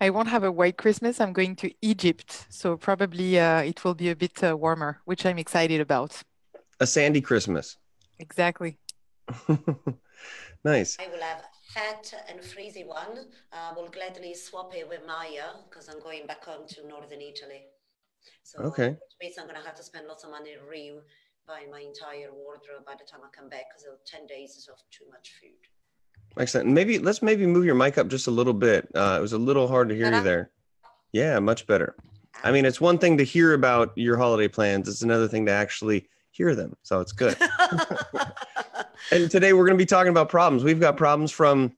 I won't have a white Christmas. I'm going to Egypt, so probably uh, it will be a bit uh, warmer, which I'm excited about. A sandy Christmas. Exactly. nice. I will have a hot and freezy one. I will gladly swap it with Maya because I'm going back home to northern Italy. So okay. which means I'm gonna have to spend lots of money re buying my entire wardrobe by the time I come back because 10 days is of too much food. Excellent. Maybe let's maybe move your mic up just a little bit. Uh, it was a little hard to hear you there. Yeah, much better. I mean, it's one thing to hear about your holiday plans. It's another thing to actually hear them. So it's good. and today we're going to be talking about problems. We've got problems from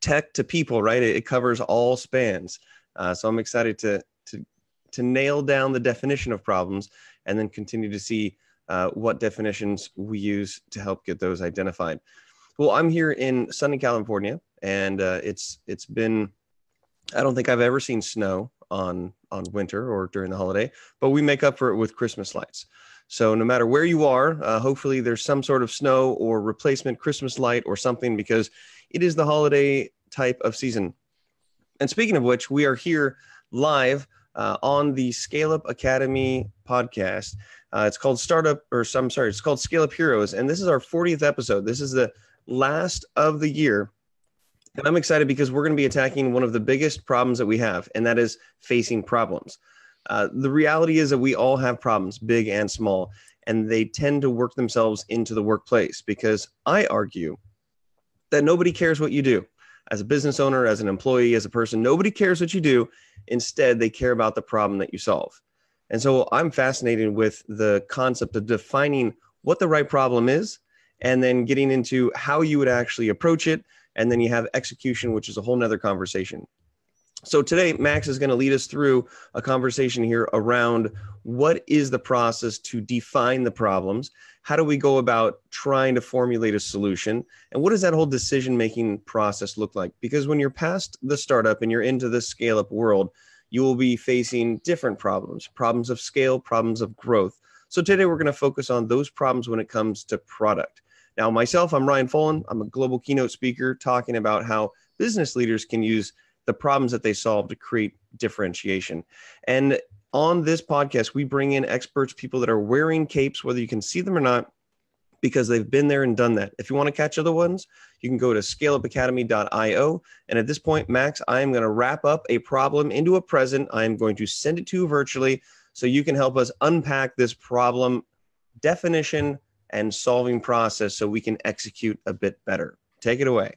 tech to people, right? It, it covers all spans. Uh, so I'm excited to to to nail down the definition of problems and then continue to see uh, what definitions we use to help get those identified. Well, I'm here in sunny California, and uh, it's it's been. I don't think I've ever seen snow on on winter or during the holiday, but we make up for it with Christmas lights. So no matter where you are, uh, hopefully there's some sort of snow or replacement Christmas light or something because it is the holiday type of season. And speaking of which, we are here live uh, on the Scale Up Academy podcast. Uh, it's called Startup, or I'm sorry, it's called Scale Up Heroes, and this is our 40th episode. This is the last of the year. And I'm excited because we're going to be attacking one of the biggest problems that we have, and that is facing problems. Uh, the reality is that we all have problems, big and small, and they tend to work themselves into the workplace because I argue that nobody cares what you do. As a business owner, as an employee, as a person, nobody cares what you do. Instead, they care about the problem that you solve. And so I'm fascinated with the concept of defining what the right problem is and then getting into how you would actually approach it. And then you have execution, which is a whole nother conversation. So today, Max is going to lead us through a conversation here around what is the process to define the problems? How do we go about trying to formulate a solution? And what does that whole decision making process look like? Because when you're past the startup and you're into the scale up world, you will be facing different problems problems of scale, problems of growth. So today, we're going to focus on those problems when it comes to product. Now, myself, I'm Ryan Foland. I'm a global keynote speaker talking about how business leaders can use the problems that they solve to create differentiation. And on this podcast, we bring in experts, people that are wearing capes, whether you can see them or not, because they've been there and done that. If you want to catch other ones, you can go to scaleupacademy.io. And at this point, Max, I am going to wrap up a problem into a present. I am going to send it to you virtually so you can help us unpack this problem definition and solving process so we can execute a bit better. Take it away.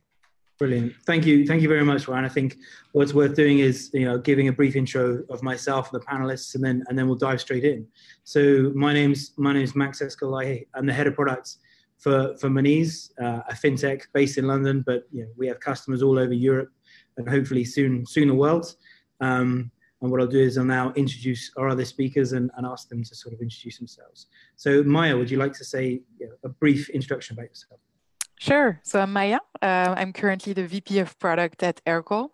Brilliant. Thank you. Thank you very much, Ryan. I think what's worth doing is, you know, giving a brief intro of myself, and the panelists, and then and then we'll dive straight in. So my name's my name's Max Eskel. I, am the head of products for for Monese, uh, a fintech based in London, but you know, we have customers all over Europe and hopefully soon soon the world. Um, and what I'll do is I'll now introduce our other speakers and, and ask them to sort of introduce themselves. So Maya, would you like to say you know, a brief introduction about yourself? Sure. So I'm Maya. Uh, I'm currently the VP of product at Aircall.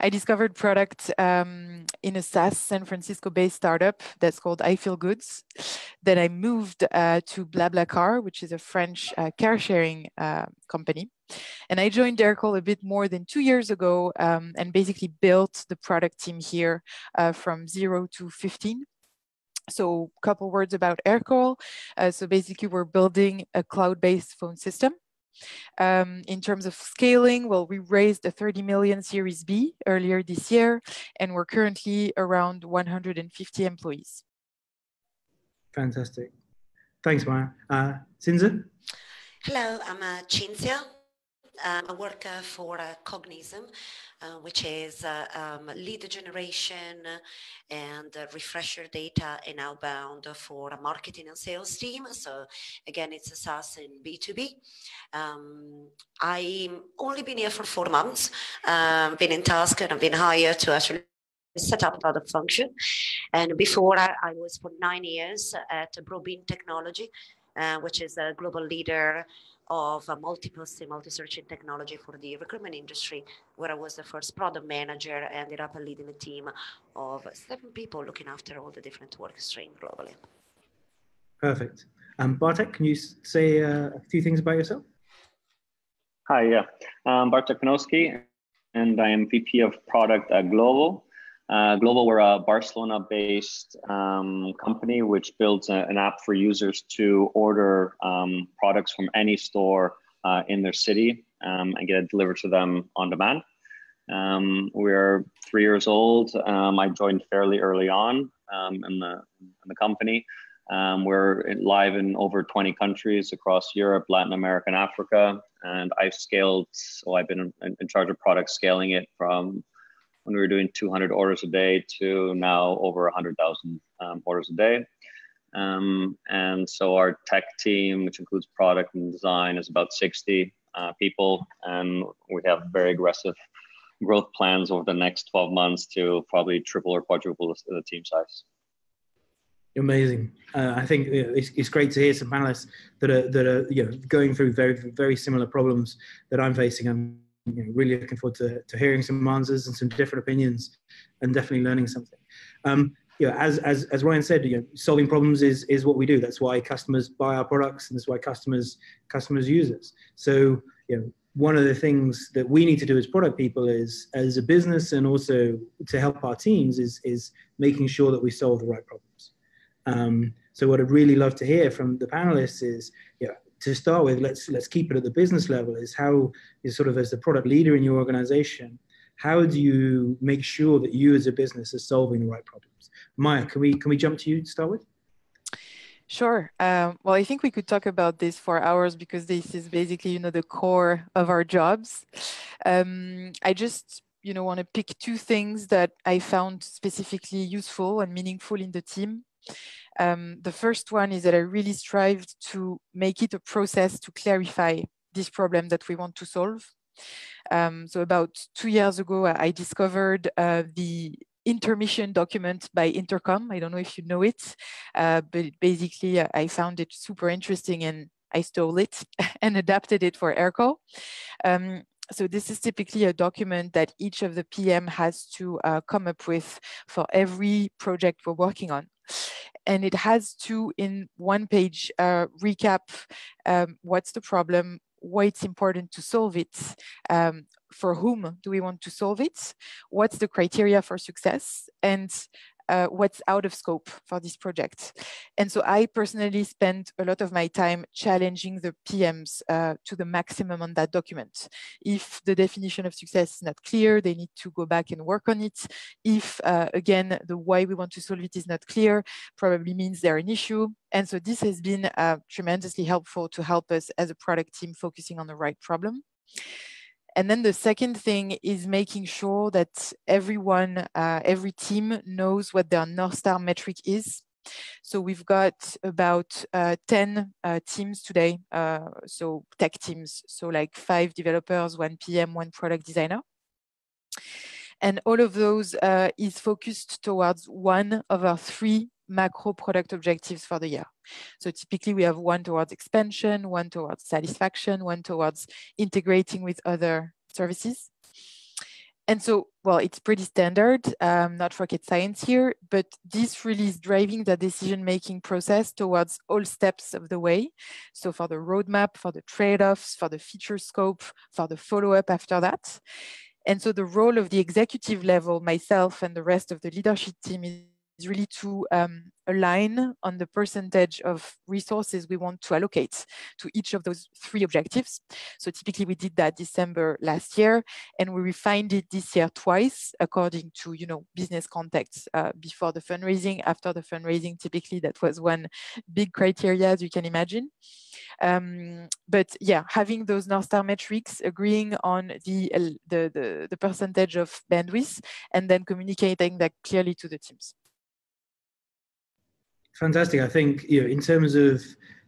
I discovered product um, in a SaaS San Francisco-based startup that's called I Feel Goods. Then I moved uh, to BlaBlaCar, which is a French uh, car sharing uh, company. And I joined Aircall a bit more than two years ago um, and basically built the product team here uh, from zero to 15. So a couple words about Aircall. Uh, so basically we're building a cloud-based phone system um, in terms of scaling, well, we raised a 30 million Series B earlier this year, and we're currently around 150 employees. Fantastic. Thanks, Maya. Uh, Cinzia? Hello, I'm uh, Cinzia. Um, I work uh, for uh, Cognism, uh, which is uh, um, lead generation and uh, refresher data and outbound for a marketing and sales team. So again, it's a SaaS in B2B. Um, I've only been here for four months, um, been in task and I've been hired to actually set up another function. And before I, I was for nine years at Broadbean Technology, which is a global leader of a multi-posting, multi-searching technology for the recruitment industry, where I was the first product manager, I ended up leading a team of seven people looking after all the different work streams globally. Perfect. Um, Bartek, can you say uh, a few things about yourself? Hi, yeah. Um, Bartek Panowski. and I am VP of Product at Glovo. Uh, Glovo, we're a Barcelona based um, company which builds a, an app for users to order um, products from any store uh, in their city um, and get it delivered to them on demand. Um, we're three years old. Um, I joined fairly early on um, in, the, in the company. We're live in over 20 countries across Europe, Latin America, and Africa. And I've scaled, so I've been in, in charge of product scaling it from when we were doing 200 orders a day to now over 100,000 um, orders a day. Um, and so our tech team, which includes product and design, is about 60 uh, people. And we have very aggressive growth plans over the next 12 months to probably triple or quadruple the, team size. Amazing. Uh, I think it's, it's, great to hear some panelists that are that are you know going through very very similar problems that I'm facing. I'm you know, really looking forward to, to hearing some answers and some different opinions, and definitely learning something. Um, you know, as as as Ryan said, you know, solving problems is is what we do. That's why customers buy our products, and that's why customers customers use us. So you know, one of the things that we need to do as product people is as a business and also to help our teams is is making sure that we solve the right problems um, so what i'd really love to hear from the panelists is yeah to start with let's let's keep it at the business level is how is sort of as the product leader in your organization how do you make sure that you as a business are solving the right problems maya can we can we jump to you to start with Sure. Um, well, I think we could talk about this for hours because this is basically, you know, the core of our jobs. Um, I just, you know, want to pick two things that I found specifically useful and meaningful in the team. Um, the first one is that I really strived to make it a process to clarify this problem that we want to solve. Um, so about two years ago, I discovered uh, the intermission document by Intercom. I don't know if you know it, uh, but basically uh, I found it super interesting and I stole it and adapted it for Aircall. Um, so this is typically a document that each of the PM has to uh, come up with for every project we're working on. And it has to, in one page, uh, recap um, what's the problem, why it's important to solve it, um, for whom do we want to solve it, what's the criteria for success, and uh, what's out of scope for this project. And so I personally spend a lot of my time challenging the PMs uh, to the maximum on that document. If the definition of success is not clear, they need to go back and work on it. If, uh, again, the why we want to solve it is not clear, probably means they're an issue. And so this has been uh, tremendously helpful to help us as a product team focusing on the right problem. And then the second thing is making sure that everyone, uh, every team knows what their North Star metric is. So we've got about uh, 10 uh, teams today, uh, so tech teams, so like five developers, one PM, one product designer. And all of those uh, is focused towards one of our three macro product objectives for the year. So typically we have one towards expansion, one towards satisfaction, one towards integrating with other services. And so, well, it's pretty standard, um, not rocket science here, but this really is driving the decision-making process towards all steps of the way. So for the roadmap, for the trade-offs, for the feature scope, for the follow-up after that. And so the role of the executive level, myself and the rest of the leadership team is is really to um, align on the percentage of resources we want to allocate to each of those three objectives. So typically we did that December last year and we refined it this year twice according to, you know, business context uh, before the fundraising, after the fundraising, typically that was one big criteria as you can imagine. Um, but yeah, having those North Star metrics, agreeing on the, the, the, the percentage of bandwidth and then communicating that clearly to the teams fantastic. I think you know, in terms of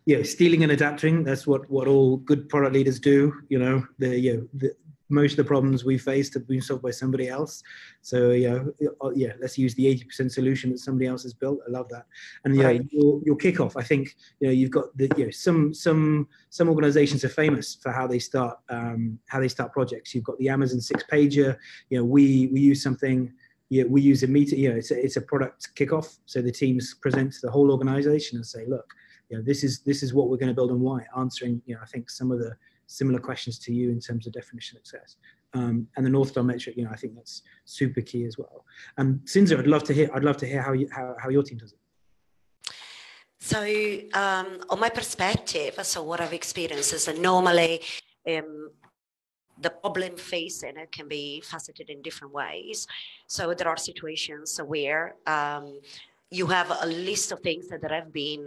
you know, stealing and adapting, that's what what all good product leaders do. You know, the you know, the, most of the problems we faced have been solved by somebody else. So yeah, uh, yeah, let's use the 80% solution that somebody else has built. I love that. And yeah, right. your, your kickoff, I think you know you've got the you know some some some organizations are famous for how they start um, how they start projects. You've got the Amazon six pager. You know, we we use something know, we use a meeting, you know, it's a, it's a product kickoff. So the teams present to the whole organization and say, look, you know, this is, this is what we're going to build and why, answering, you know, I think some of the similar questions to you in terms of definition of success. um, and the North Star metric, you know, I think that's super key as well. Um, Cinzia, I'd love to hear. I'd love to hear how you how, how your team does it. So, um, on my perspective, so what I've experienced is that normally um, the problem facing it can be faceted in different ways. So there are situations where um, you have a list of things that have been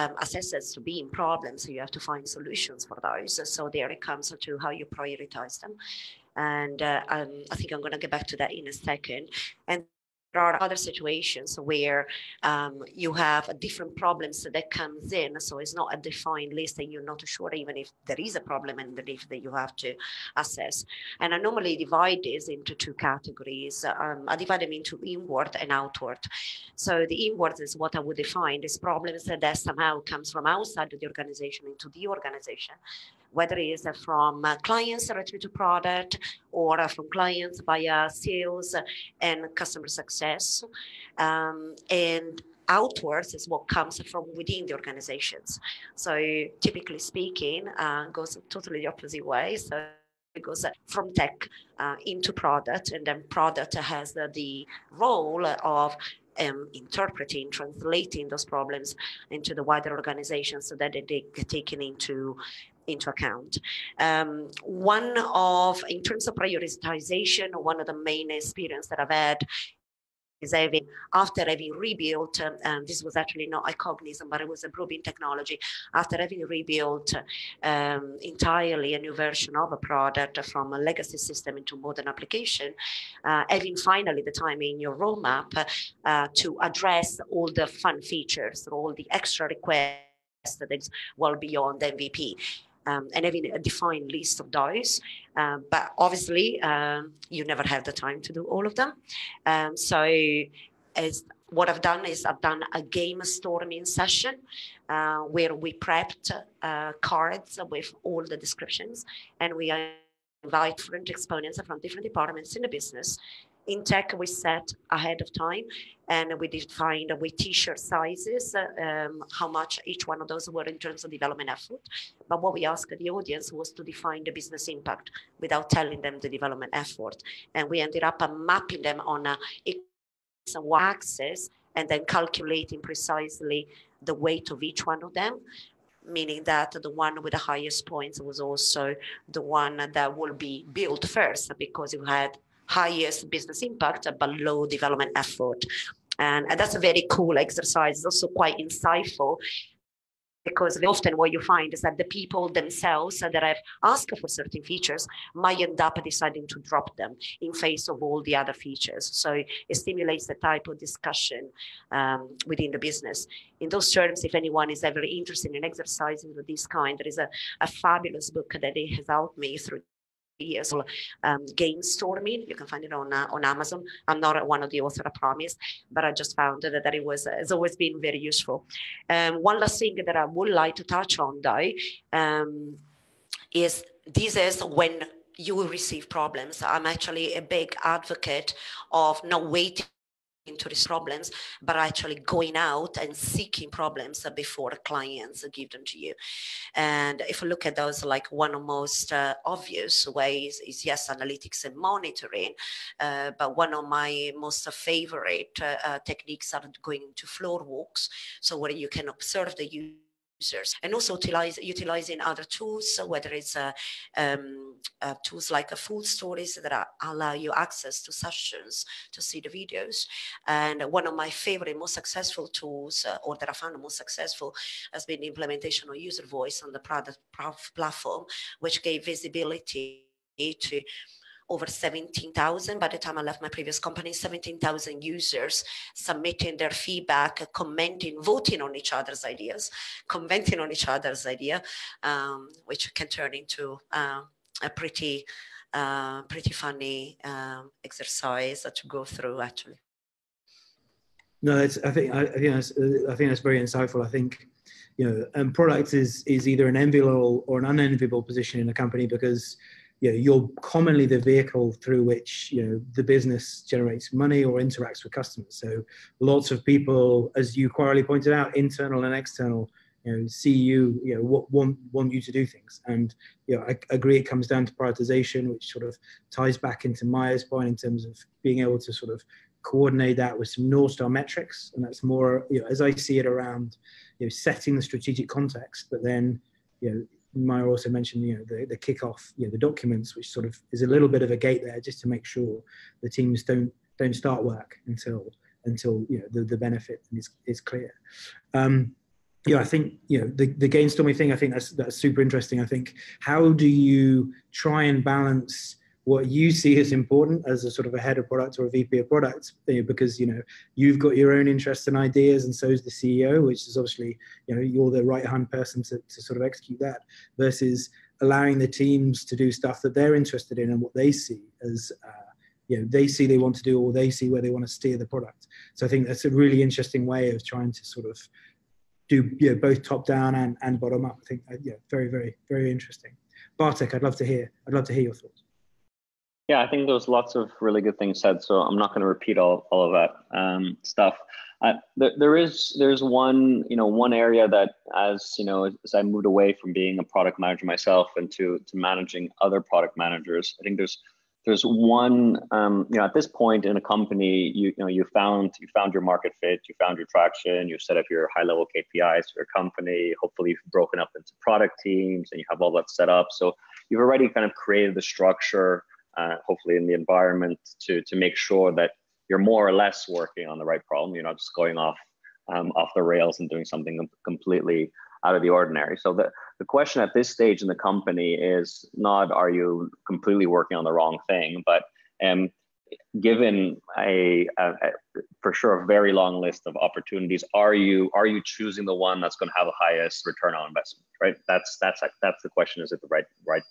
um, assessed as to being problems. So you have to find solutions for those. So there it comes to how you prioritize them. And uh, um, I think I'm going to get back to that in a second. And there are other situations where um, you have different problems that comes in so it's not a defined list and you're not sure even if there is a problem underneath that you have to assess. And i normally divide this into two categories um, i divide them into inward and outward. So the inward is what i would define as problems that somehow comes from outside of the organization into the organization whether it is from clients directly to product or from clients via sales and customer success. Um, and outwards is what comes from within the organizations. So typically speaking, uh, goes totally the opposite way. So it goes from tech uh, into product, and then product has the, the role of um, interpreting, translating those problems into the wider organization so that they get taken into into account. Um, one of, in terms of prioritization, one of the main experience that I've had is having after having rebuilt um, and this was actually not iCognism but it was a Broadbean technology after having rebuilt um, entirely a new version of a product from a legacy system into modern application uh, having finally the time in your roadmap uh, to address all the fun features all the extra requests that is well beyond MVP um, and having a defined list of those. Um, but obviously, um, you never have the time to do all of them. Um, so, as what I've done is I've done a game storming session uh, where we prepped uh, cards with all the descriptions, and we invite different exponents from different departments in the business in tech, we set ahead of time and we defined with t-shirt sizes um, how much each one of those were in terms of development effort. But what we asked the audience was to define the business impact without telling them the development effort. And we ended up uh, mapping them on a axis and then calculating precisely the weight of each one of them meaning that the one with the highest points was also the one that will be built first because it had highest business impact uh, but low development effort. And, and that's a very cool exercise. It's also quite insightful because often what you find is that the people themselves uh, that have asked for certain features might end up deciding to drop them in face of all the other features. So it stimulates the type of discussion um, within the business. In those terms, if anyone is ever interested in exercising of this kind, there is a, a fabulous book that has helped me through years um, game storming. You can find it on uh, on Amazon. I'm not one of the authors, I promise, but I just found that, that it was has always been very useful. Um, one last thing that I would like to touch on, though, um, is this is when you will receive problems. I'm actually a big advocate of not waiting into these problems, but actually going out and seeking problems before clients give them to you. And if you look at those, like one of most uh, obvious ways is yes, analytics and monitoring. Uh, but one of my most favorite uh, uh techniques are going to floor walks. So where you can observe the users and also utilize utilizing other tools. Whether it's uh, um, uh, tools like a full stories that are, allow you access to sessions to see the videos. And one of my favorite most successful tools uh, or that i found most successful has been the implementation of UserVoice on the product platform which gave visibility to over 17,000 by the time I left my previous company, 17,000 users submitting their feedback, commenting, voting on each other's ideas, commenting on each other's idea, um, which can turn into uh, a pretty, uh, pretty funny um, exercise to go through actually. No, I think I, think that's, I think that's very insightful. I think you know, and product is is either an enviable or an unenviable position in a company because you know, you're commonly the vehicle through which you know the business generates money or interacts with customers. So lots of people, as you quietly pointed out, internal and external you know see you you know what want want you to do things and you know I agree it comes down to prioritization which sort of ties back into Maya's point in terms of being able to sort of coordinate that with some North Star metrics and that's more you know as I see it around you know setting the strategic context but then you know Maya also mentioned, you know, the, the kickoff, you know, the documents, which sort of is a little bit of a gate there, just to make sure the teams don't don't start work until until you know the, the benefit is is clear. Um, yeah, I think you know the the gamestorming thing. I think that's that's super interesting. I think how do you try and balance what you see as important as a sort of a head of product or a VP of product, because you know you've got your own interests and ideas, and so is the CEO, which is obviously you know you're the right hand person to, to sort of execute that, versus allowing the teams to do stuff that they're interested in and what they see as uh, you know they see they want to do or they see where they want to steer the product. So I think that's a really interesting way of trying to sort of do you know, both top down and, and bottom up. I think uh, yeah, very very very interesting. Bartek, I'd love to hear. I'd love to hear your thoughts. Yeah, I think there was lots of really good things said, so I'm not going to repeat all, all of that um, stuff. Uh, there, there is there's one you know one area that as you know as I moved away from being a product manager myself into to managing other product managers, I think there's there's one um, you know at this point in a company you, you know you found you found your market fit, you found your traction, you set up your high level KPIs for your company. Hopefully you've broken up into product teams and you have all that set up. So you've already kind of created the structure uh, hopefully in the environment to to make sure that you're more or less working on the right problem. You're not just going off um, off the rails and doing something completely out of the ordinary. So the, the question at this stage in the company is not are you completely working on the wrong thing, but um, given a, a, a, for sure a very long list of opportunities, are you are you choosing the one that's going to have the highest return on investment? Right. That's that's that's the question. Is it the right right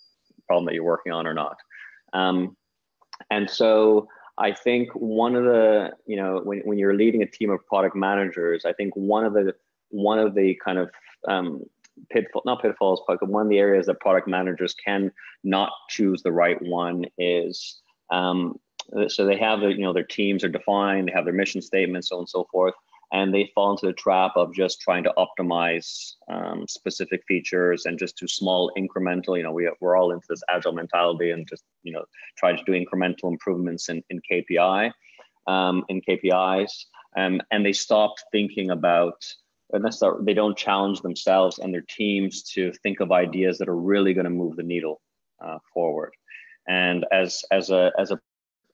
problem that you're working on or not? Um, and so I think one of the, you know, when, when you're leading a team of product managers, I think one of the, one of the kind of um, pitfall, not pitfalls, but one of the areas that product managers can not choose the right one is, um, so they have, you know, their teams are defined, they have their mission statements, so on and so forth and they fall into the trap of just trying to optimize um, specific features and just do small incremental you know we, we're all into this agile mentality and just you know try to do incremental improvements in, in kpi um, in kpis um, and they stopped thinking about they don't challenge themselves and their teams to think of ideas that are really going to move the needle uh, forward. And as as a as a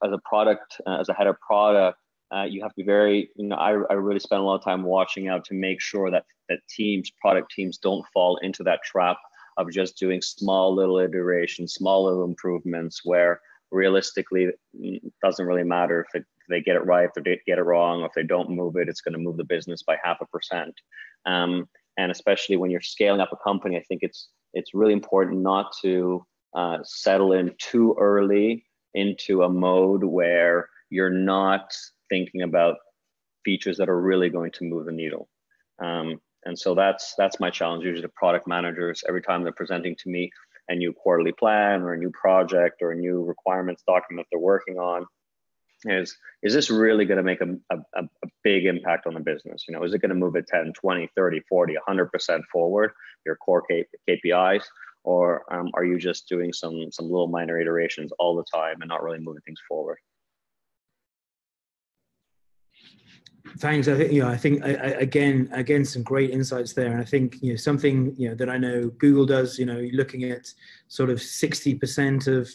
as a product uh, as a head of product uh, you have to be very, you know, I, I really spend a lot of time watching out to make sure that that teams, product teams, don't fall into that trap of just doing small little iterations, small little improvements, where realistically it doesn't really matter if, it, they get it right, if they get it wrong, or if they don't move it, it's going to move the business by half a percent. Um, and especially when you're scaling up a company, I think it's it's really important not to uh, settle in too early into a mode where you're not thinking about features that are really going to move the needle. Um, and so that's that's my challenge. Usually to product managers every time they're presenting to me a new quarterly plan or a new project or a new requirements document that they're working on is is this really going to make a, a, a big impact on the business? You know is it going to move it 10 20 30 40 100% forward your core kpis or um, are you just doing some some little minor iterations all the time and not really moving things forward Thanks. I think you know. I think I, I, again, again, some great insights there, and I think you know something you know that I know Google does. You know, looking at sort of sixty percent of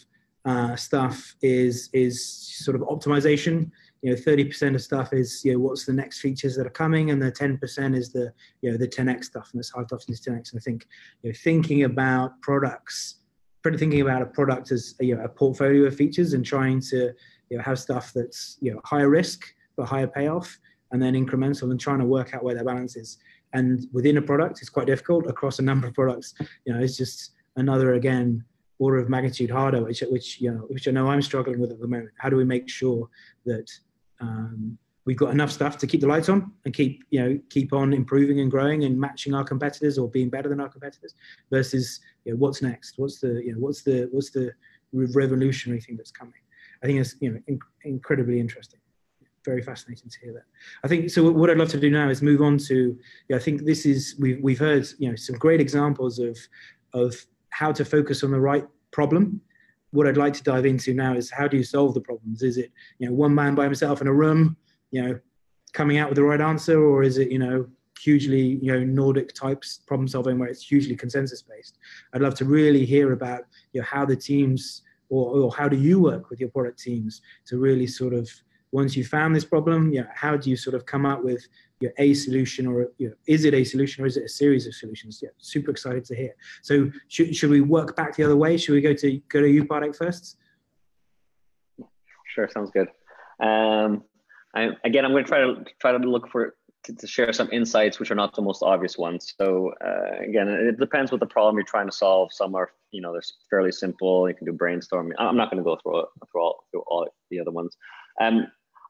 uh, stuff is is sort of optimization. You know, thirty percent of stuff is you know what's the next features that are coming, and the ten percent is the you know the ten x stuff, and this half often is ten x. And I think you know thinking about products, thinking about a product as you know a portfolio of features, and trying to you know have stuff that's you know higher risk but higher payoff and then incremental and trying to work out where that balance is. And within a product, it's quite difficult. Across a number of products, you know, it's just another again order of magnitude harder, which which you know which I know I'm struggling with at the moment. How do we make sure that um, we've got enough stuff to keep the lights on and keep you know keep on improving and growing and matching our competitors or being better than our competitors versus you know, what's next? What's the you know what's the what's the revolutionary thing that's coming? I think it's you know inc- incredibly interesting. Very fascinating to hear that. I think so. What I'd love to do now is move on to. Yeah, I think this is we've we've heard you know some great examples of of how to focus on the right problem. What I'd like to dive into now is how do you solve the problems? Is it you know one man by himself in a room, you know, coming out with the right answer, or is it you know hugely you know Nordic types problem solving where it's hugely consensus based? I'd love to really hear about you know how the teams or, or how do you work with your product teams to really sort of once you found this problem, yeah, how do you sort of come up with your a solution or you know, is it a solution or is it a series of solutions? Yeah, super excited to hear. So should, should we work back the other way? Should we go to go to you, Bartek, first? Sure, sounds good. Um, I, again, I'm going to try to try to look for to, to, share some insights which are not the most obvious ones. So uh, again, it depends what the problem you're trying to solve. Some are, you know, they're fairly simple. You can do brainstorming. I'm not going to go through through all through all the other ones. Um,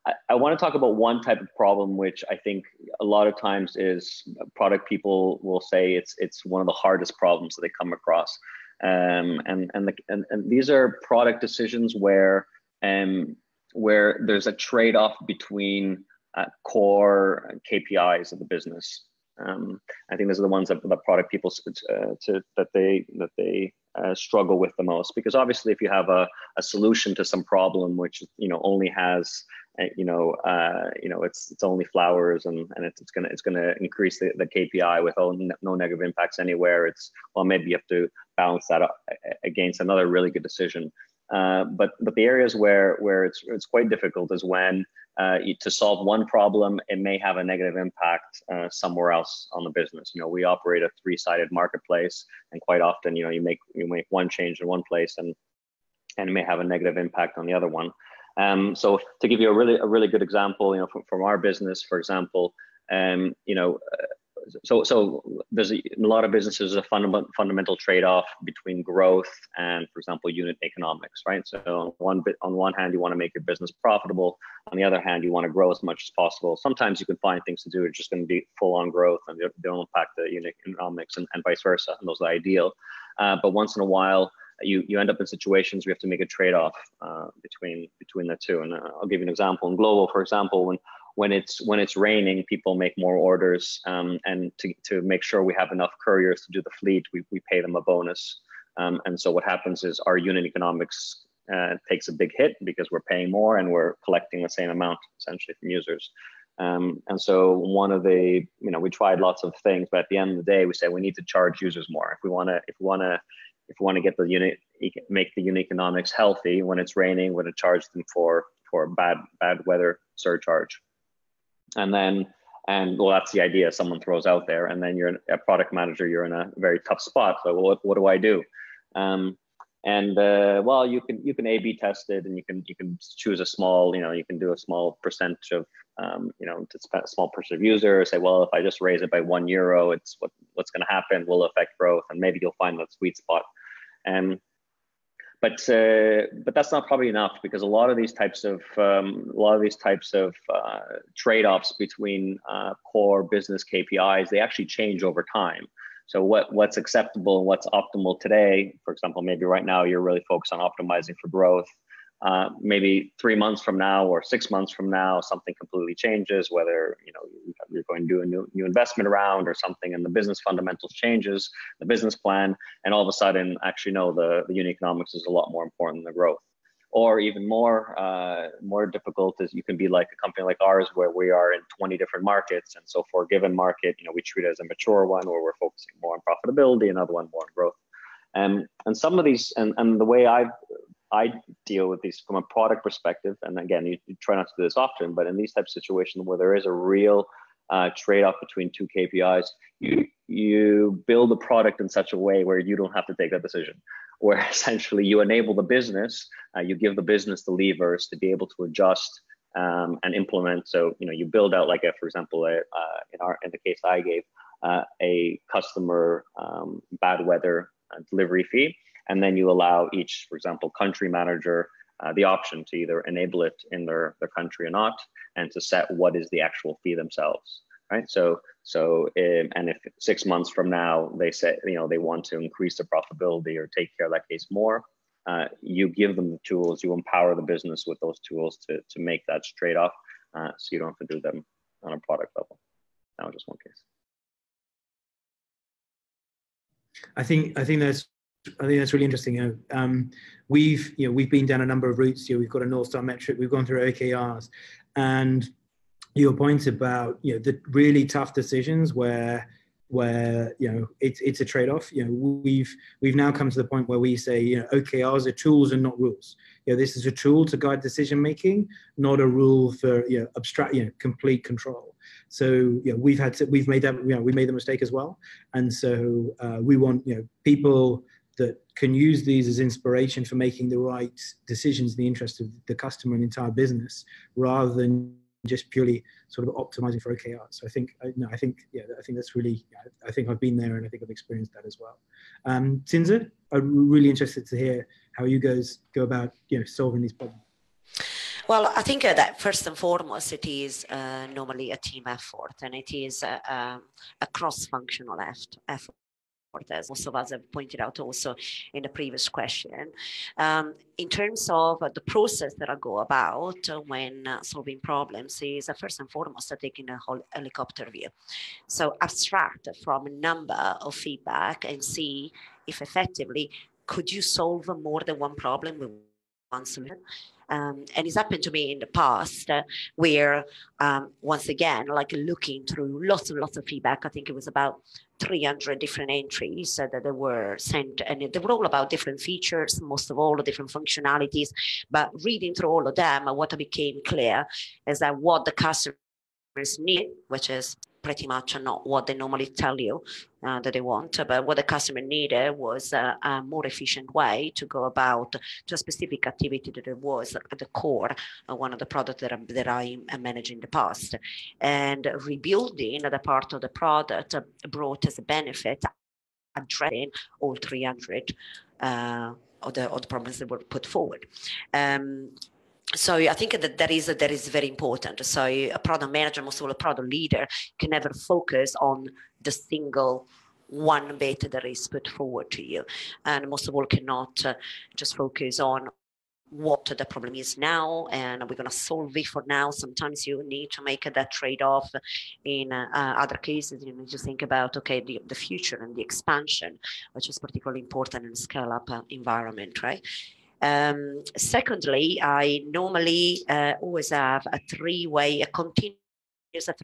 I, I want to talk about one type of problem, which I think a lot of times is product people will say it's it's one of the hardest problems that they come across. Um, and and, the, and and these are product decisions where um, where there's a trade-off between uh, core KPIs of the business. Um, I think those are the ones that the product people uh, to, that they that they uh, struggle with the most. Because obviously if you have a, a solution to some problem which you know only has uh, you know uh, you know it's it's only flowers and and it's, it's gonna it's gonna increase the, the KPI with oh, no negative impacts anywhere it's well maybe you have to balance that up against another really good decision. Uh, but but the areas where where it's it's quite difficult is when uh, to solve one problem, it may have a negative impact uh, somewhere else on the business. You know, we operate a three-sided marketplace, and quite often, you know, you make you make one change in one place, and and it may have a negative impact on the other one. Um, so to give you a really a really good example, you know, from, from our business, for example, um, you know, uh, so so there's a, lot of businesses a fundamental fundamental trade-off between growth and for example unit economics right? So on one bit on one hand you want to make your business profitable. On the other hand you want to grow as much as possible. Sometimes you can find things to do it's just going to be full on growth and they don't impact the unit economics and, and vice versa and those are ideal. Uh, but once in a while you you end up in situations where you have to make a trade-off uh, between between the two. And uh, i'll give you an example. In Glovo for example when when it's when it's raining, people make more orders, um, and to, to make sure we have enough couriers to do the fleet, we, we pay them a bonus. Um, and so what happens is our unit economics uh, takes a big hit because we're paying more and we're collecting the same amount essentially from users. Um, and so one of the, you know, we tried lots of things, but at the end of the day, we said we need to charge users more if we want to, if we want to, if we want to get the unit, make the unit economics healthy. When it's raining, we're going to charge them for for bad bad weather surcharge and then and well that's the idea. Someone throws out there and then you're a product manager you're in a very tough spot. So what, what do i do? Um, and uh, well you can you can a b test it and you can you can choose a small you know you can do a small percentage of um, you know a small percent of users. Say well if i just raise it by one euro it's what what's going to happen will affect growth and maybe you'll find that sweet spot. And but uh, but that's not probably enough because a lot of these types of um, a lot of these types of uh, trade-offs between uh, core business KPIs they actually change over time. So what what's acceptable and what's optimal today, for example, maybe right now you're really focused on optimizing for growth uh, maybe three months from now or six months from now, something completely changes, whether you know you're going to do a new, new investment round or something, and the business fundamentals changes, the business plan, and all of a sudden, actually, no, the, the unit economics is a lot more important than the growth. Or even more, uh, more difficult is you can be like a company like ours where we are in 20 different markets, and so for a given market, you know, we treat it as a mature one where we're focusing more on profitability, another one more on growth. Um, and some of these, and, and the way I've I deal with these from a product perspective. And again, you, you, try not to do this often, but in these types of situations where there is a real uh, trade-off between two KPIs, you you build a product in such a way where you don't have to take that decision. Where essentially you enable the business, uh, you give the business the levers to be able to adjust um, and implement. So you know you build out like a, for example, a, uh, in our in the case I gave, uh, a customer um, bad weather uh, delivery fee and then you allow each, for example, country manager uh, the option to either enable it in their, their country or not, and to set what is the actual fee themselves, right? So, so um, and if six months from now they say, you know, they want to increase the profitability or take care of that case more, uh, you give them the tools, you empower the business with those tools to, to make that trade off. uh, so you don't have to do them on a product level. Now, just one case. I think I think that's I think that's really interesting. You know, um, we've you know we've been down a number of routes. You know, we've got a North Star metric. We've gone through OKRs, and your point about you know the really tough decisions where where you know it's it's a trade-off you know we've we've now come to the point where we say you know okrs are tools and not rules you know this is a tool to guide decision making not a rule for you know abstract you know complete control so you know we've had to, we've made that you know we made the mistake as well and so uh, we want you know people can use these as inspiration for making the right decisions in the interest of the customer and entire business rather than just purely sort of optimizing for OKR. So I think, no, I think, yeah, I think that's really, I think I've been there and I think I've experienced that as well. Um, Cinzia, I'm really interested to hear how you guys go about, you know, solving these problems. Well, I think that first and foremost, it is uh, normally a team effort and it is uh, um, a cross-functional effort as most of us have pointed out also in the previous question. Um, in terms of uh, the process that I go about uh, when uh, solving problems is first and foremost taking a whole helicopter view. So abstract from a number of feedback and see if effectively could you solve more than one problem with solution. Um, and it's happened to me in the past uh, where, um, once again, like looking through lots and lots of feedback, I think it was about 300 different entries uh, that they were sent, and they were all about different features, most of all, the different functionalities. But reading through all of them, what became clear is that what the customers need, which is pretty much not what they normally tell you uh, that they want. But what the customer needed was a, a, more efficient way to go about to a specific activity that was at the core of one of the products that, I, that I managed in the past. And rebuilding the part of the product brought as a benefit addressing all 300 uh, of the, of the problems that were put forward. Um, so I think that that is that is very important. So a product manager, most of all a product leader, can never focus on the single one bit that is put forward to you, and most of all cannot uh, just focus on what the problem is now and we're going to solve it for now. Sometimes you need to make that trade-off in uh, other cases. You need to think about okay the, the future and the expansion which is particularly important in scale up uh, environment right um, secondly, I normally uh, always have a three-way, a continuous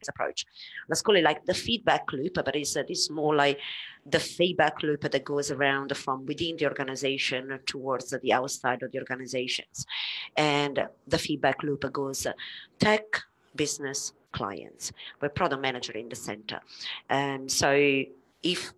approach. Let's call it like the feedback loop, but it's, uh, it's more like the feedback loop that goes around from within the organization towards the outside of the organizations. And the feedback loop goes tech, business, clients, with product manager in the center. And so if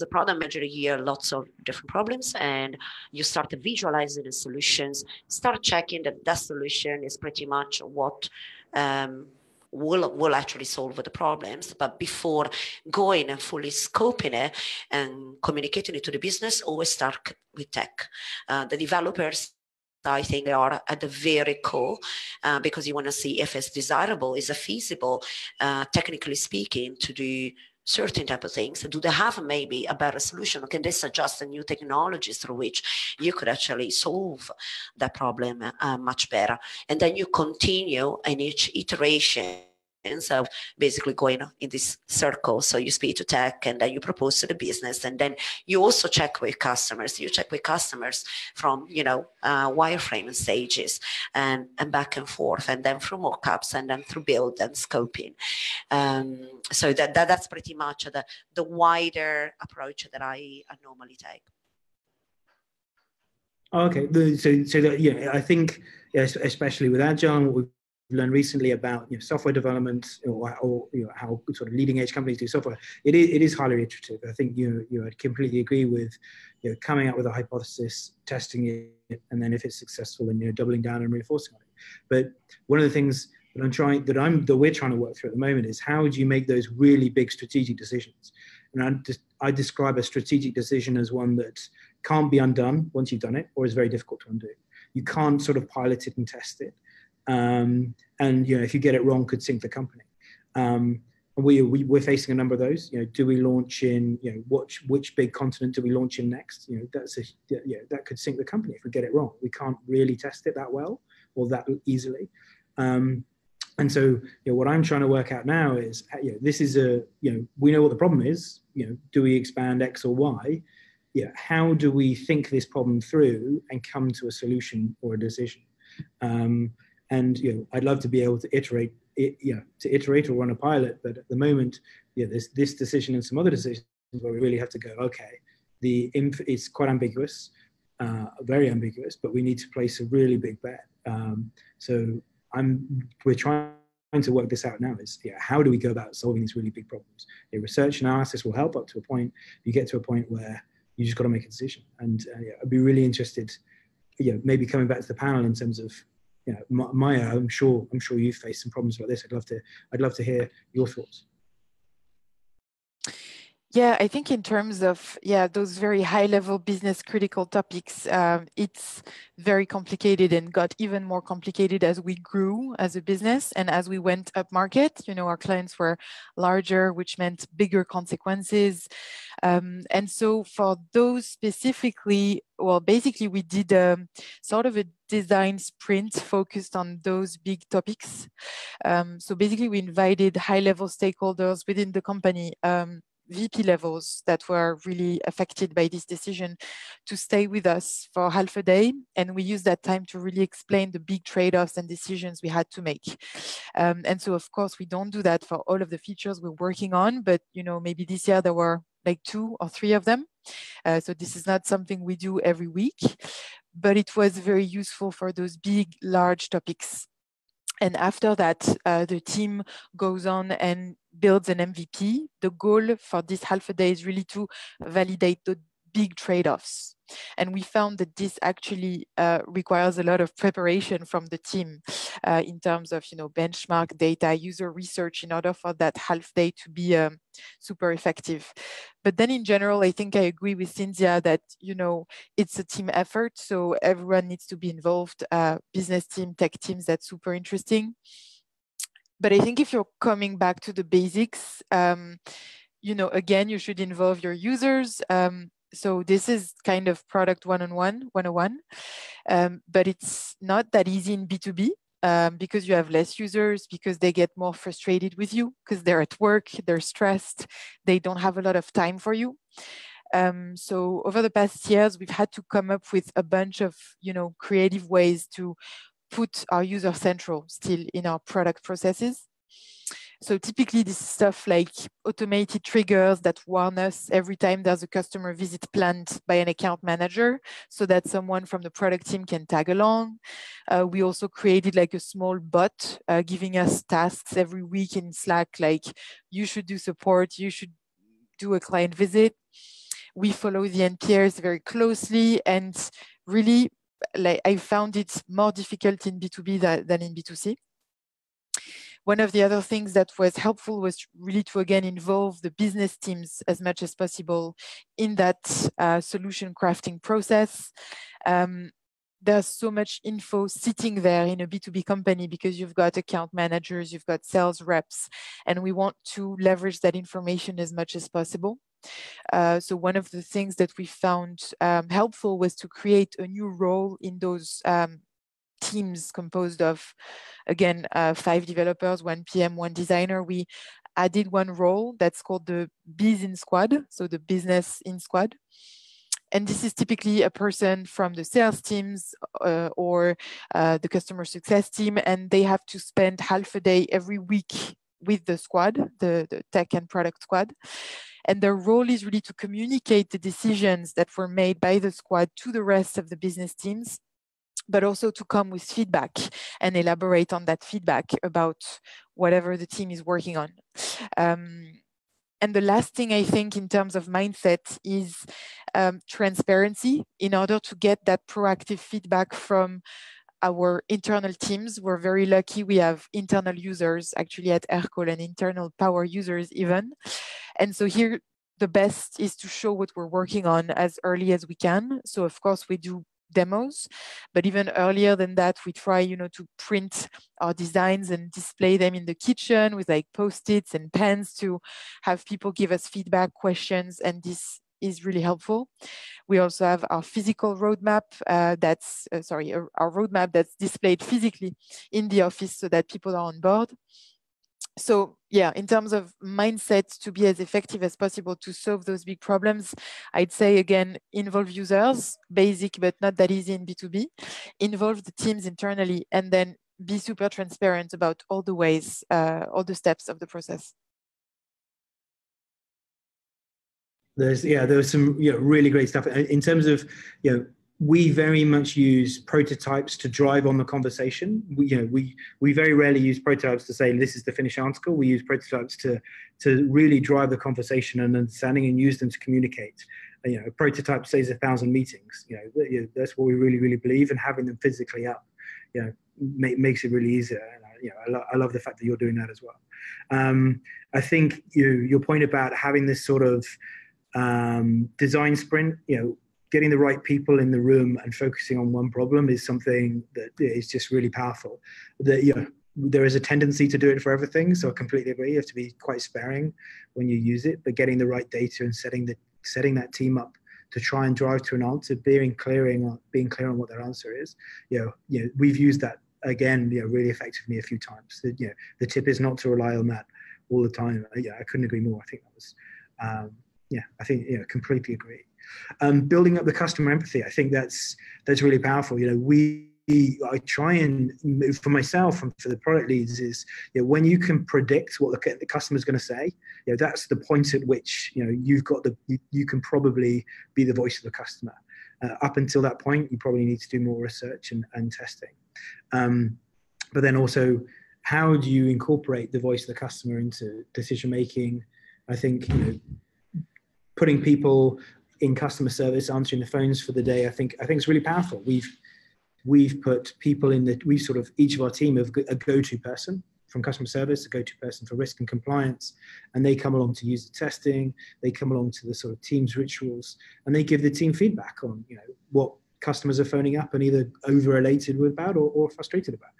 the product manager here lots of different problems and you start visualizing the solutions start checking that that solution is pretty much what um, will will actually solve the problems. But before going and fully scoping it and communicating it to the business always start with tech. Uh, the developers I think they are at the very core uh, because you want to see if it's desirable, is it feasible, uh, technically speaking, to do certain type of things? Do they have maybe a better solution? Can they suggest new technologies through which you could actually solve that problem uh, much better? And then you continue in each iteration and so basically going in this circle. So you speak to tech and then you propose to the business and then you also check with customers. You check with customers from, you know, uh, wireframe stages and, and back and forth and then through mockups and then through build and scoping. Um, so that, that that's pretty much the, the wider approach that I, normally take. Okay, so so that, yeah, I think especially with Agile, learned recently about you know, software development or, or you know, how sort of leading edge companies do software, it is, it is highly iterative. I think you you I completely agree with you know, coming up with a hypothesis, testing it, and then if it's successful, then you know doubling down and reinforcing it. But one of the things that I'm trying that I'm that we're trying to work through at the moment is how do you make those really big strategic decisions? And I I describe a strategic decision as one that can't be undone once you've done it, or is very difficult to undo. You can't sort of pilot it and test it um, and you know if you get it wrong could sink the company. Um, we, we we're facing a number of those. You know do we launch in you know which which big continent do we launch in next? You know that's a yeah that could sink the company if we get it wrong. We can't really test it that well or that easily. Um, and so you know, what i'm trying to work out now is you know, this is a you know we know what the problem is. You know do we expand x or y? Yeah how do we think this problem through and come to a solution or a decision? Um, and you know i'd love to be able to iterate it, you know, to iterate or run a pilot but at the moment yeah there's this decision and some other decisions where we really have to go okay the inf- it's quite ambiguous uh, very ambiguous but we need to place a really big bet. Um, so I'm we're trying to work this out now is yeah how do we go about solving these really big problems? A research analysis will help up to a point. You get to a point where you just got to make a decision. And uh, yeah, i'd be really interested you know maybe coming back to the panel in terms of you know maya i'm sure i'm sure you've faced some problems like this i'd love to i'd love to hear your thoughts yeah, I think in terms of yeah those very high level business critical topics, um, it's very complicated and got even more complicated as we grew as a business and as we went up market. You know, our clients were larger, which meant bigger consequences. Um, and so for those specifically, well, basically we did a, um, sort of a design sprint focused on those big topics. Um, so basically we invited high level stakeholders within the company um, VP levels that were really affected by this decision to stay with us for half a day. And we used that time to really explain the big trade-offs and decisions we had to make. Um, and so of course, we don't do that for all of the features we're working on, but you know, maybe this year there were like two or three of them. Uh, so this is not something we do every week, but it was very useful for those big, large topics and after that, uh, the team goes on and builds an MVP. The goal for this half a day is really to validate the big trade-offs. And we found that this actually uh, requires a lot of preparation from the team uh, in terms of, you know, benchmark data, user research in order for that half day to be um, super effective. But then in general, I think I agree with Cinzia that, you know, it's a team effort. So everyone needs to be involved, uh, business team, tech teams, that's super interesting. But I think if you're coming back to the basics, um, you know, again, you should involve your users. Um, so this is kind of product one-on-one, 101, um, but it's not that easy in B2B um, because you have less users, because they get more frustrated with you, because they're at work, they're stressed, they don't have a lot of time for you. Um, so over the past years, we've had to come up with a bunch of, you know, creative ways to put our user central still in our product processes. So typically this stuff like automated triggers that warn us every time there's a customer visit planned by an account manager so that someone from the product team can tag along. Uh, we also created like a small bot uh, giving us tasks every week in Slack, like you should do support, you should do a client visit. We follow the NPS very closely and really like I found it more difficult in B2B than, than in B2C. One of the other things that was helpful was really to again involve the business teams as much as possible in that uh, solution crafting process. Um, there's so much info sitting there in a B2B company because you've got account managers, you've got sales reps, and we want to leverage that information as much as possible. Uh, so one of the things that we found um, helpful was to create a new role in those um, teams composed of, again, uh, five developers, one PM, one designer. We added one role that's called the Biz in Squad, so the business in squad. And this is typically a person from the sales teams uh, or uh, the customer success team, and they have to spend half a day every week with the squad, the, the tech and product squad. And their role is really to communicate the decisions that were made by the squad to the rest of the business teams but also to come with feedback and elaborate on that feedback about whatever the team is working on. Um, and the last thing I think in terms of mindset is um, transparency in order to get that proactive feedback from our internal teams. We're very lucky we have internal users actually at Aircall and internal power users even. And so here the best is to show what we're working on as early as we can. So of course we do demos. But even earlier than that, we try, you know, to print our designs and display them in the kitchen with like post-its and pens to have people give us feedback, questions, and this is really helpful. We also have our physical roadmap uh, that's, uh, sorry, our roadmap that's displayed physically in the office so that people are on board. So yeah, in terms of mindset to be as effective as possible to solve those big problems, I'd say again, involve users, basic but not that easy in B2B, involve the teams internally, and then be super transparent about all the ways, uh, all the steps of the process. There's yeah, there was some you know, really great stuff in terms of you know we very much use prototypes to drive on the conversation. We, you know, we we very rarely use prototypes to say this is the finished article. We use prototypes to to really drive the conversation and understanding and use them to communicate. You know, a prototype saves a thousand meetings. You know, that's what we really really believe, and having them physically up, you know, make, makes it really easier. And I, you know, I, lo- I love the fact that you're doing that as well. Um, I think you your point about having this sort of um, design sprint, you know, getting the right people in the room and focusing on one problem is something that is just really powerful. That you know, there is a tendency to do it for everything, so I completely agree. You have to be quite sparing when you use it, but getting the right data and setting the setting that team up to try and drive to an answer, being clearing on being clear on what their answer is. You know, you know, we've used that again, you know, really effectively a few times. The, you know, the tip is not to rely on that all the time. Yeah, I couldn't agree more. I think that was, um, yeah, I think yeah, completely agree. Um, building up the customer empathy, I think that's that's really powerful. You know, we I try and for myself and for the product leads is you know, when you can predict what the, customer is going to say, you know, that's the point at which you know you've got the you, you can probably be the voice of the customer. Uh, up until that point, you probably need to do more research and, and testing. Um, but then also, how do you incorporate the voice of the customer into decision making? I think you know, putting people in customer service answering the phones for the day i think i think it's really powerful. We've we've put people in the we sort of each of our team have a go-to person from customer service a go-to person for risk and compliance and they come along to use the testing they come along to the sort of teams rituals and they give the team feedback on you know what customers are phoning up and either over elated about or, or frustrated about.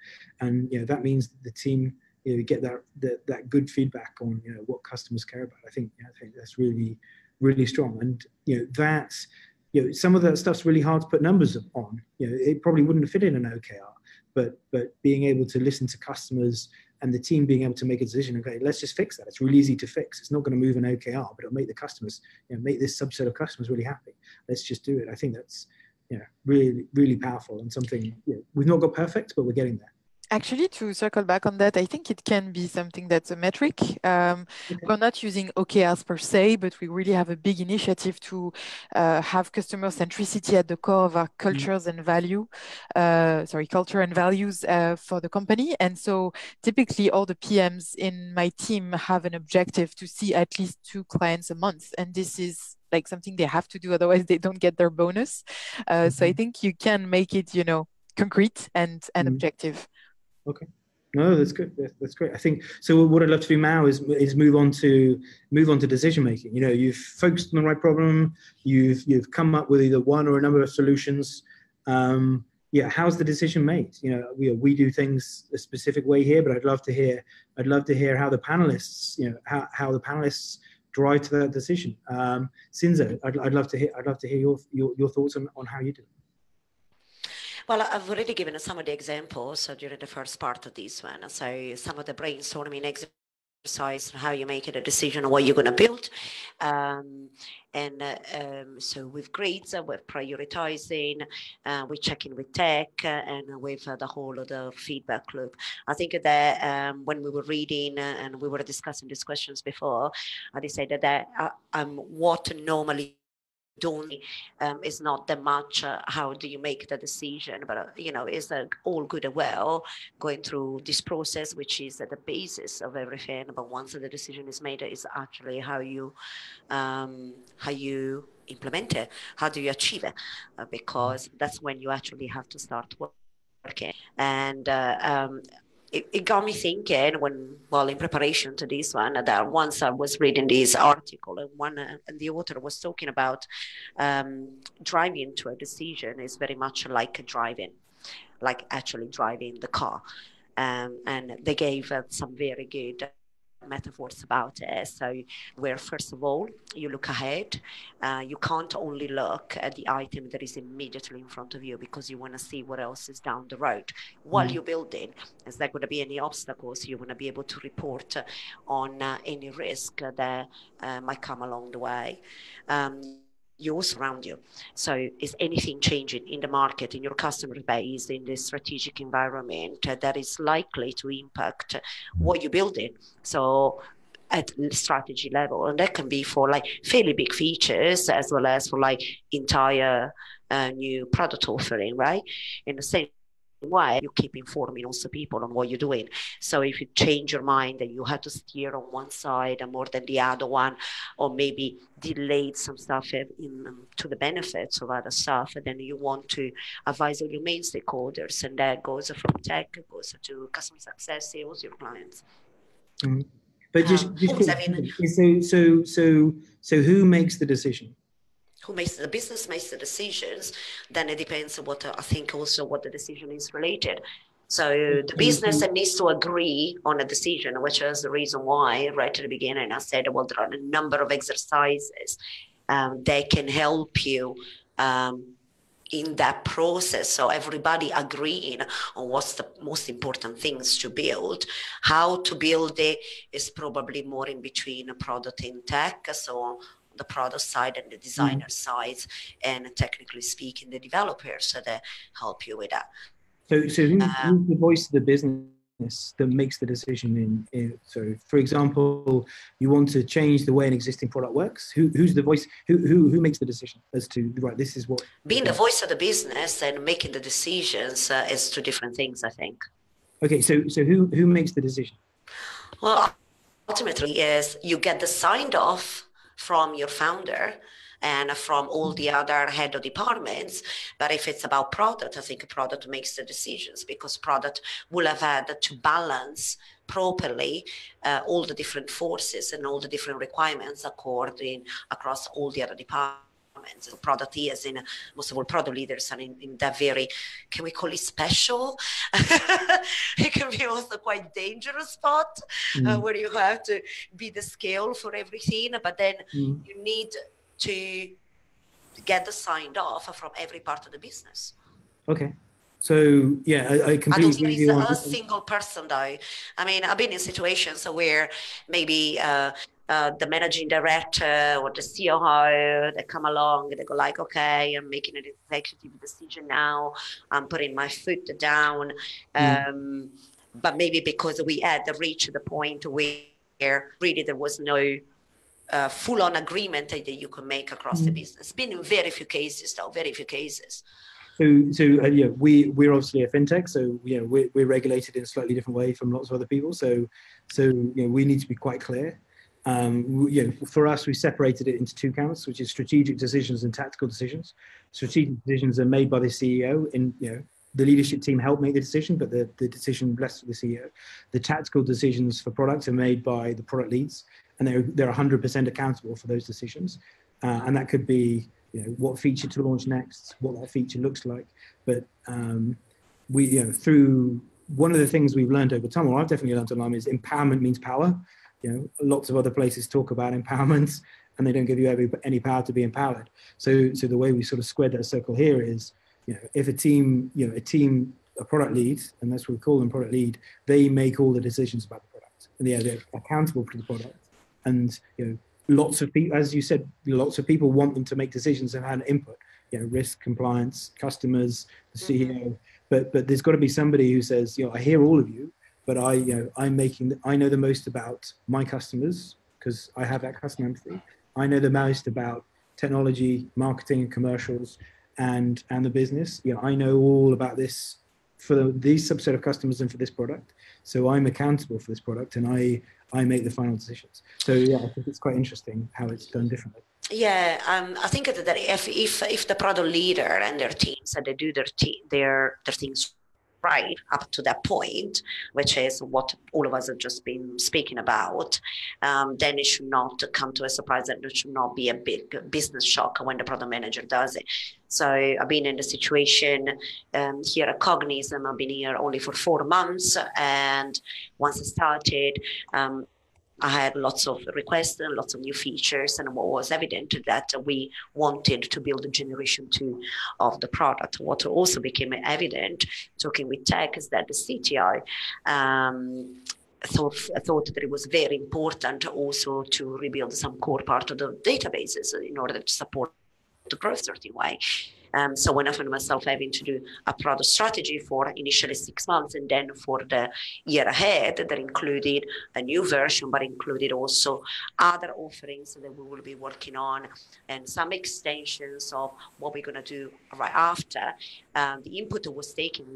And you know that means the team you know get that, that that good feedback on you know what customers care about. I think yeah, i think that's really really strong. And you know that's you know some of that stuff's really hard to put numbers on. You know it probably wouldn't fit in an OKR, but but being able to listen to customers and the team being able to make a decision. Okay, let's just fix that. It's really easy to fix. It's not going to move an OKR, but it'll make the customers you know make this subset of customers really happy. Let's just do it. I think that's you know really really powerful and something you know, we've not got perfect, but we're getting there. Actually, to circle back on that, I think it can be something that's a metric. Um, okay. We're not using OKRs per se, but we really have a big initiative to uh, have customer centricity at the core of our mm-hmm. cultures mm-hmm. and value, uh, sorry, culture and values uh, for the company. And so typically all the PMs in my team have an objective to see at least two clients a month. And this is like something they have to do, otherwise they don't get their bonus. Mm-hmm. So I mm-hmm. think you can make it, you know, concrete and, and mm-hmm. objective. Okay. No, that's good. That's great. I think so. What I'd love to do now is is move on to move on to decision making. You know, you've focused on the right problem. You've you've come up with either one or a number of solutions. Um, yeah, how's the decision made? You know, we we do things a specific way here, but I'd love to hear I'd love to hear how the panelists, you know, how, how the panelists drive to that decision. Um, Cinzia, I'd, I'd love to hear I'd love to hear your your, your thoughts on, on how you do. It. Well, I've already given some of the examples during the first part of this one. So some of the brainstorming exercise, how you make a decision on what you're going to build. Um, and uh, um, so with grids, uh, we're prioritizing, uh, we're checking with tech, uh, and with uh, the whole of the feedback loop. I think that um, when we were reading uh, and we were discussing these questions before, I decided that um, what normally don't um, is not that much uh, how do you make the decision but uh, you know is uh, all good and well going through this process which is at the basis of everything but once the decision is made is actually how you um, how you implement it how do you achieve it uh, because that's when you actually have to start working. And uh, um, it, it, got me thinking when, well, in preparation to this one, that once I was reading this article and one, uh, and the author was talking about um, driving to a decision is very much like driving, like actually driving the car. Um, and they gave uh, some very good metaphors about it. So, where first of all, you look ahead, uh, you can't only look at the item that is immediately in front of you because you want to see what else is down the road. While mm. you're building, is there going to be any obstacles? You want to be able to report on uh, any risk that uh, might come along the way. Um, you surround you. So is anything changing in the market, in your customer base, in the strategic environment that is likely to impact what you're building? So at strategy level, and that can be for like fairly big features as well as for like entire uh, new product offering, right? In the same why you keep informing also people on what you're doing. So if you change your mind and you have to steer on one side and more than the other one, or maybe delayed some stuff in, um, to the benefits of other stuff, and then you want to advise all your main stakeholders, and that goes from tech, goes to customer success, sales, your clients. Mm-hmm. But just, um, just so so so so who makes the decision? Who makes the business makes the decisions, then it depends on what uh, I think also what the decision is related. So the business mm-hmm. needs to agree on a decision, which is the reason why right at the beginning I said, well, there are a number of exercises um, that can help you um, in that process. So everybody agreeing on what's the most important things to build. How to build it is probably more in between a product and tech. So the product side and the mm. designer mm. side, and technically speaking, the developers so that help you with that. So, so who's, um, who's the voice of the business that makes the decision? In, in, so, for example, you want to change the way an existing product works. Who, who's the voice? Who, who, who makes the decision as to right? This is what being the voice of the business and making the decisions uh, is two different things. I think. Okay, so so who who makes the decision? Well, ultimately, is you get the signed off from your founder and from all the other head of departments. But if it's about product, I think product makes the decisions because product will have had to balance properly uh, all the different forces and all the different requirements according across all the other departments product is in most of all product leaders are in, in that very can we call it special it can be also quite dangerous spot mm. uh, where you have to be the scale for everything but then mm. you need to get the signed off from every part of the business okay so yeah, I, I completely agree. a single person though. I mean, I've been in situations where maybe uh, uh, the managing director or the COO they come along and they go like, okay, I'm making an executive decision now. I'm putting my foot down. Mm. Um, but maybe because we had reached the point where really there was no uh, full-on agreement that you can make across mm. the business. It's Been in very few cases, though, very few cases. So, so uh, yeah, we we're obviously a fintech, so you know we're, we're regulated in a slightly different way from lots of other people. So, so you know we need to be quite clear. Um, you know, for us, we separated it into two camps, which is strategic decisions and tactical decisions. Strategic decisions are made by the CEO, and you know, the leadership team help make the decision, but the, the decision rests with the CEO. The tactical decisions for products are made by the product leads, and they're they're 100% accountable for those decisions. Uh, and that could be, you know, what feature to launch next, what that feature looks like. But um, we, you know, through one of the things we've learned over time, or I've definitely learned over is empowerment means power you know lots of other places talk about empowerment and they don't give you every, any power to be empowered. So so the way we sort of squared that circle here is you know if a team you know a team a product lead and that's what we call them product lead they make all the decisions about the product. And yeah they're accountable for the product. And you know lots of people as you said lots of people want them to make decisions and have input. You know risk compliance customers the ceo mm-hmm. but but there's got to be somebody who says you know i hear all of you but I, you know, I'm making, I know the most about my customers because I have that customer empathy. I know the most about technology, marketing, and commercials, and and the business. You know, I know all about this for the, these subset of customers and for this product. So I'm accountable for this product, and I I make the final decisions. So yeah, I think it's quite interesting how it's done differently. Yeah, um, I think that if if if the product leader and their teams and they do their te- their their things right up to that point, which is what all of us have just been speaking about, um, then it should not come to a surprise and it should not be a big business shock when the product manager does it. So I've been in the situation um, here at Cognism. I've been here only for four months, and once I started. Um, I had lots of requests and lots of new features, and what was evident that we wanted to build a generation two of the product. What also became evident talking with tech is that the CTI. um, thought, thought that it was very important also to rebuild some core part of the databases in order to support the growth certain way. Um, so when I found myself having to do a product strategy for initially six months and then for the year ahead that included a new version, but included also other offerings that we will be working on and some extensions of what we're going to do right after. Um, the input was taken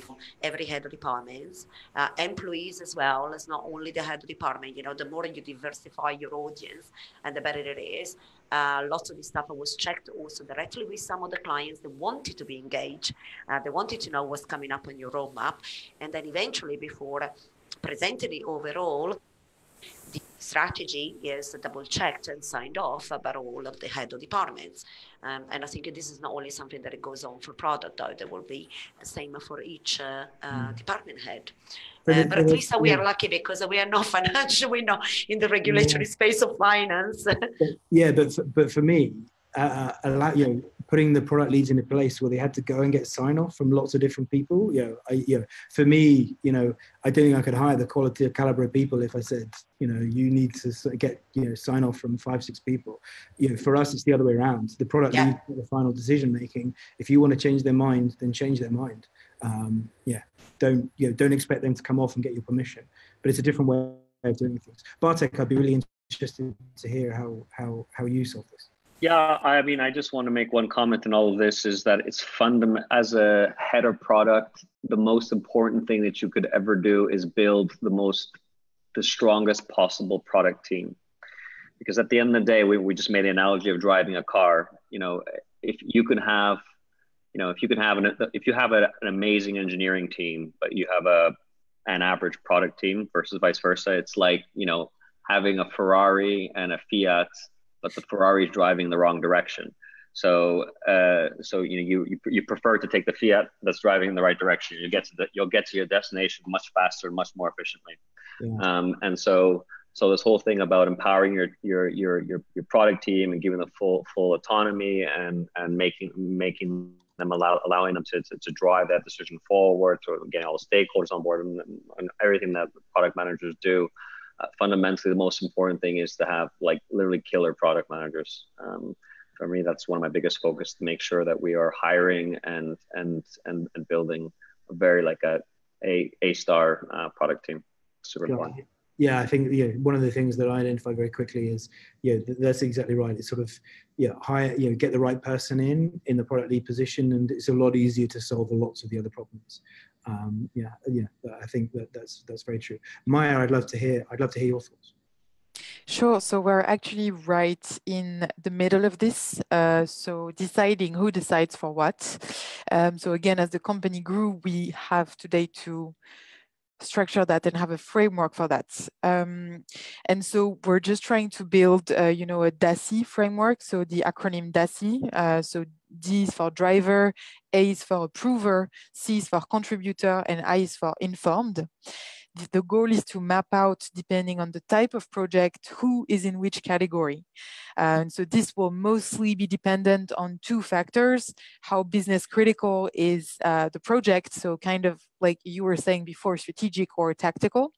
from every head of departments, uh, employees as well as not only the head of department. You know, the more you diversify your audience, and the better it is. Uh, lots of this stuff was checked also directly with some of the clients that wanted to be engaged. Uh, they wanted to know what's coming up on your roadmap. And then eventually, before presenting it overall, the strategy is double checked and signed off by all of the head of departments. Um, and I think this is not only something that goes on for product, though, there will be the same for each uh, uh, mm. department head. Uh, but at least we are lucky because we are not financial, we're not in the regulatory yeah. space of finance. yeah, but for, but for me, uh, uh you know, putting the product leads in a place where they had to go and get sign off from lots of different people. You know, I, you know, for me, you know, I don't think I could hire the quality of caliber of people if I said, you know, you need to get, you know, sign off from five, six people. You know, for us, it's the other way around. The product yeah. leads the final decision making. If you want to change their mind, then change their mind. Um, yeah, don't you know, don't expect them to come off and get your permission. But it's a different way of doing things. Bartek, I'd be really interested to hear how how how you solve this. Yeah, I mean, I just want to make one comment in all of this is that it's fundamental as a head of product. The most important thing that you could ever do is build the most, the strongest possible product team. Because at the end of the day, we, we just made the analogy of driving a car. You know, if you can have, you know, if you can have an, if you have a, an amazing engineering team, but you have a, an average product team versus vice versa, it's like, you know, having a Ferrari and a Fiat but the Ferrari is driving the wrong direction. So, uh, so you know, you, you, you prefer to take the Fiat that's driving in the right direction. You get to the, you'll get to your destination much faster, and much more efficiently. Yeah. Um, and so, so this whole thing about empowering your, your your your your product team and giving them full full autonomy and and making making them allow allowing them to, to, to drive that decision forward, to getting all the stakeholders on board and, and everything that product managers do. Uh, fundamentally the most important thing is to have like literally killer product managers. Um, for me that's one of my biggest focus to make sure that we are hiring and and and, and building a very like a a, a star uh, product team. Super important. yeah i think yeah one of the things that i identified very quickly is yeah that's exactly right. It's sort of yeah hire you know get the right person in in the product lead position and it's a lot easier to solve lots of the other problems um, yeah, yeah, I think that that's that's very true. Maya, I'd love to hear. I'd love to hear your thoughts. Sure. So we're actually right in the middle of this. Uh, so deciding who decides for what. Um, so again, as the company grew, we have today to structure that and have a framework for that. Um, and so we're just trying to build, uh, you know, a DACI framework. So the acronym DACI. Uh, so D is for driver, A is for approver, C is for contributor, and I is for informed the goal is to map out, depending on the type of project, who is in which category. And so this will mostly be dependent on two factors, how business critical is uh, the project, so kind of like you were saying before, strategic or tactical.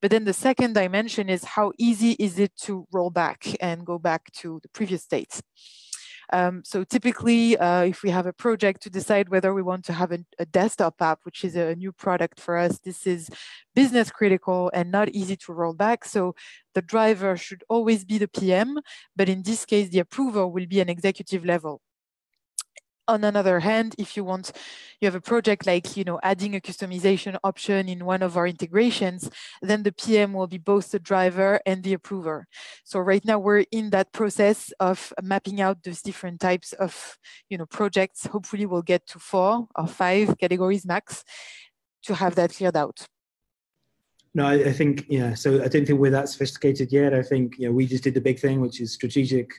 But then the second dimension is how easy is it to roll back and go back to the previous state. Um, so typically, uh, if we have a project to decide whether we want to have a, a, desktop app, which is a new product for us, this is business critical and not easy to roll back. So the driver should always be the PM, but in this case, the approver will be an executive level on another hand, if you want, you have a project like, you know, adding a customization option in one of our integrations, then the PM will be both the driver and the approver. So right now we're in that process of mapping out those different types of, you know, projects. Hopefully we'll get to four or five categories max to have that cleared out. No, I, I think, yeah, so I don't think we're that sophisticated yet. I think, you know, we just did the big thing, which is strategic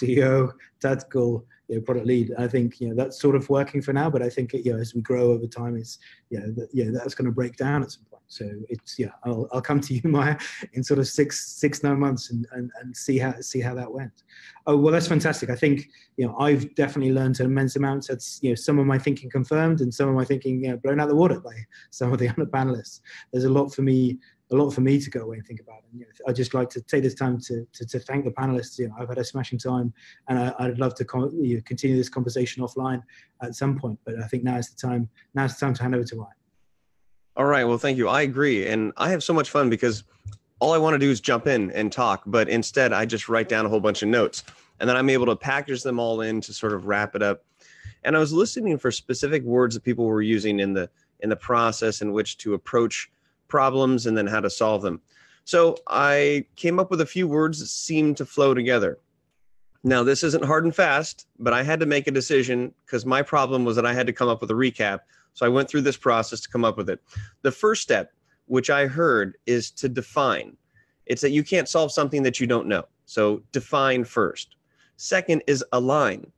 CEO, tactical, you know, product lead. I think you know that's sort of working for now, but I think you know as we grow over time, it's you know, yeah that's going to break down at some point. So it's yeah, I'll, I'll come to you, Maya, in sort of six six nine months and, and and see how see how that went. Oh well, that's fantastic. I think you know I've definitely learned an immense amount. That's you know some of my thinking confirmed and some of my thinking you know, blown out the water by some of the other panelists. There's a lot for me a lot for me to go away and think about. And you know, I'd just like to take this time to, to, to, thank the panelists. You know, I've had a smashing time, and I, would love to con- you know, continue this conversation offline at some point. But I think now is the time. Now is the time to hand over to Ryan. All right. Well, thank you. I agree, and I have so much fun because all I want to do is jump in and talk, but instead I just write down a whole bunch of notes, and then I'm able to package them all in to sort of wrap it up. And I was listening for specific words that people were using in the in the process in which to approach problems and then how to solve them. So I came up with a few words that seemed to flow together. Now, this isn't hard and fast, but I had to make a decision because my problem was that I had to come up with a recap. So I went through this process to come up with it. The first step, which I heard, is to define. It's that you can't solve something that you don't know. So define first. Second is align,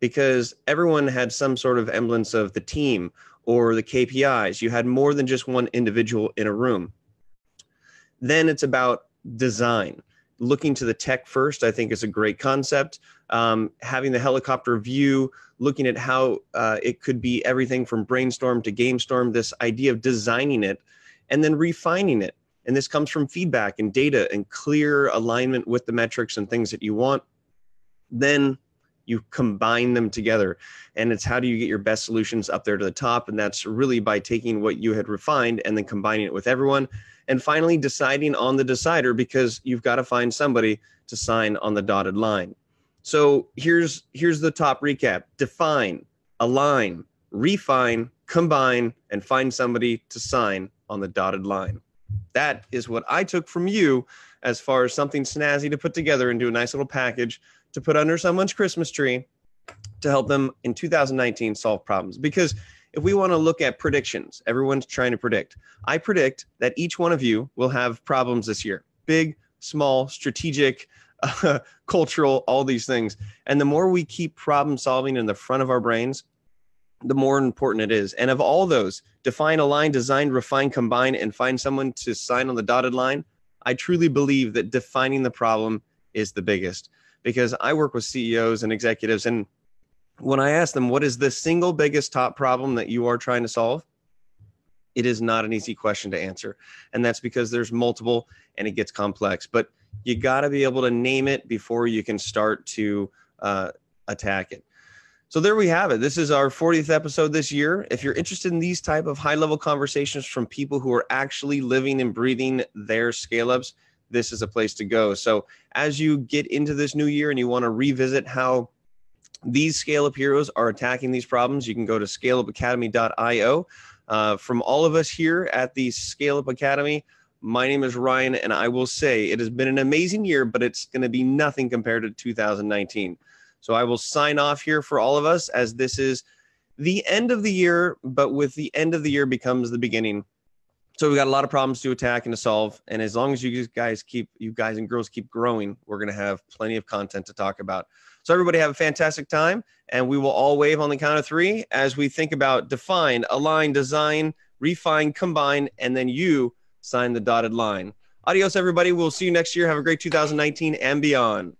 because everyone had some sort of emblance of the team or the KPIs. You had more than just one individual in a room. Then it's about design. Looking to the tech first, I think, is a great concept. Um, having the helicopter view, looking at how uh, it could be everything from brainstorm to GameStorm, this idea of designing it and then refining it. And this comes from feedback and data and clear alignment with the metrics and things that you want. Then you combine them together. And it's how do you get your best solutions up there to the top? And that's really by taking what you had refined and then combining it with everyone. And finally deciding on the decider because you've got to find somebody to sign on the dotted line. So here's here's the top recap. Define align refine combine and find somebody to sign on the dotted line. That is what i took from you as far as something snazzy to put together do a nice little package to put under someone's Christmas tree to help them in 2019 solve problems. Because if we want to look at predictions, everyone's trying to predict. I predict that each one of you will have problems this year big, small, strategic, uh, cultural, all these things. And the more we keep problem solving in the front of our brains, the more important it is. And of all those, define, align, design, refine, combine, and find someone to sign on the dotted line. I truly believe that defining the problem is the biggest because I work with CEOs and executives. And when I ask them, what is the single biggest top problem that you are trying to solve? It is not an easy question to answer. And that's because there's multiple and it gets complex. But you got to be able to name it before you can start to uh, attack it. So there we have it. This is our 40th episode this year. If you're interested in these type of high level conversations from people who are actually living and breathing their scale ups, this is a place to go. So as you get into this new year and you want to revisit how these scale up heroes are attacking these problems, you can go to scaleupacademy.io. Uh, from all of us here at the Scale Up Academy, my name is Ryan, and I will say it has been an amazing year, but it's going to be nothing compared to 2019. So I will sign off here for all of us as this is the end of the year, but with the end of the year becomes the beginning so we got a lot of problems to attack and to solve. And as long as you guys keep, you guys and girls keep growing, we're going to have plenty of content to talk about. So everybody have a fantastic time. And we will all wave on the count of three as we think about define, align, design, refine, combine, and then you sign the dotted line. Adios, everybody. We'll see you next year. Have a great 2019 and beyond.